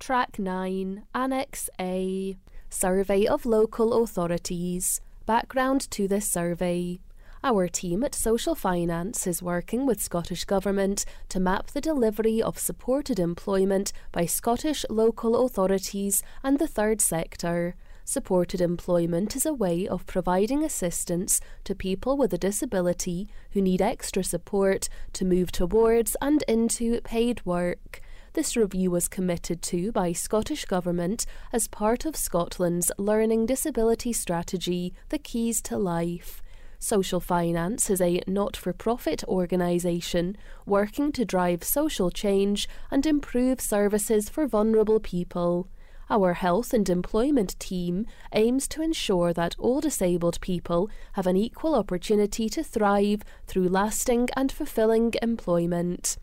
Track 9, Annex A Survey of Local Authorities. Background to this survey. Our team at Social Finance is working with Scottish Government to map the delivery of supported employment by Scottish local authorities and the third sector. Supported employment is a way of providing assistance to people with a disability who need extra support to move towards and into paid work. This review was committed to by Scottish Government as part of Scotland's Learning Disability Strategy, The Keys to Life. Social Finance is a not for profit organisation working to drive social change and improve services for vulnerable people. Our health and employment team aims to ensure that all disabled people have an equal opportunity to thrive through lasting and fulfilling employment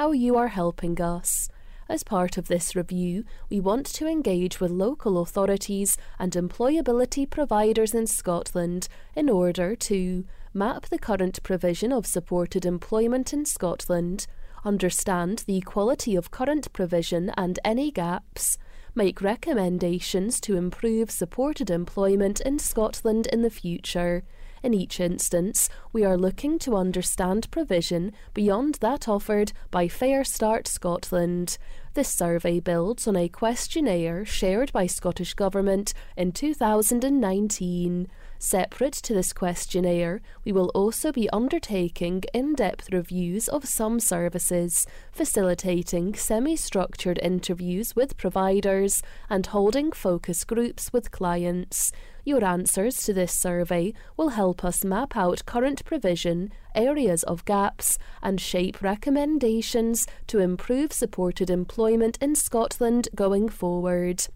how you are helping us. As part of this review, we want to engage with local authorities and employability providers in Scotland in order to map the current provision of supported employment in Scotland, understand the quality of current provision and any gaps, make recommendations to improve supported employment in Scotland in the future, in each instance, we are looking to understand provision beyond that offered by Fair Start Scotland. This survey builds on a questionnaire shared by Scottish Government in 2019. Separate to this questionnaire, we will also be undertaking in depth reviews of some services, facilitating semi structured interviews with providers, and holding focus groups with clients. Your answers to this survey will help us map out current provision, areas of gaps, and shape recommendations to improve supported employment in Scotland going forward.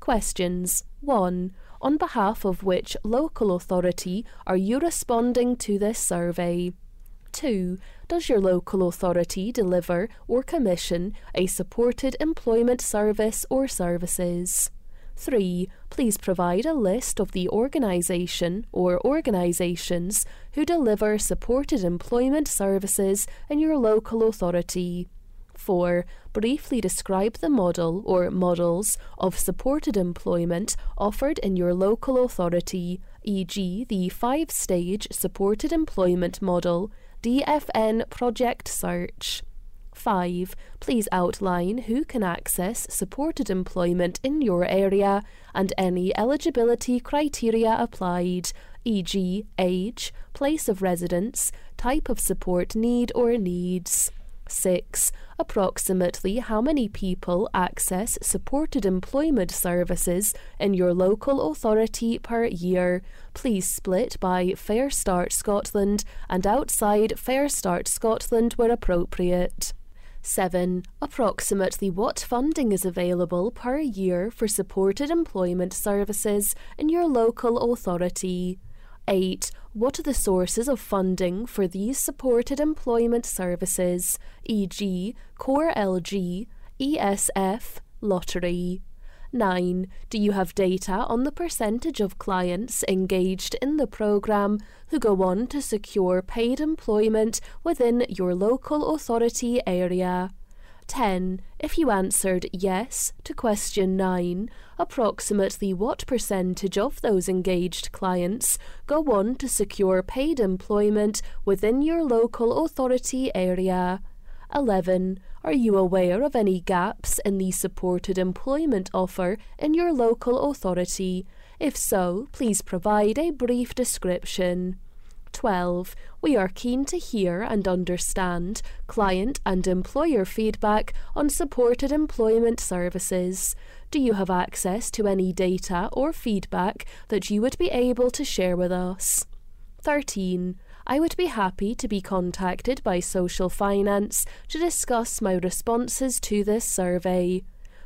Questions 1. On behalf of which local authority are you responding to this survey? 2. Does your local authority deliver or commission a supported employment service or services? 3. Please provide a list of the organisation or organisations who deliver supported employment services in your local authority. 4. Briefly describe the model or models of supported employment offered in your local authority, e.g., the five stage supported employment model, DFN Project Search. 5. Please outline who can access supported employment in your area and any eligibility criteria applied, e.g., age, place of residence, type of support need or needs. 6. Approximately how many people access supported employment services in your local authority per year? Please split by Fair Start Scotland and outside Fair Start Scotland where appropriate. 7. Approximately what funding is available per year for supported employment services in your local authority? 8. What are the sources of funding for these supported employment services, e.g., Core LG, ESF, Lottery? 9. Do you have data on the percentage of clients engaged in the programme who go on to secure paid employment within your local authority area? 10. If you answered yes to question 9, approximately what percentage of those engaged clients go on to secure paid employment within your local authority area? 11. Are you aware of any gaps in the supported employment offer in your local authority? If so, please provide a brief description. 12. We are keen to hear and understand client and employer feedback on supported employment services. Do you have access to any data or feedback that you would be able to share with us? 13. I would be happy to be contacted by Social Finance to discuss my responses to this survey.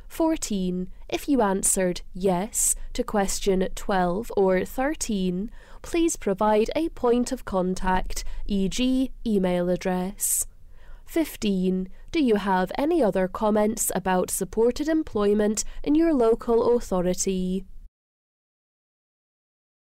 14. If you answered yes to question 12 or 13, please provide a point of contact, e.g., email address. 15. Do you have any other comments about supported employment in your local authority?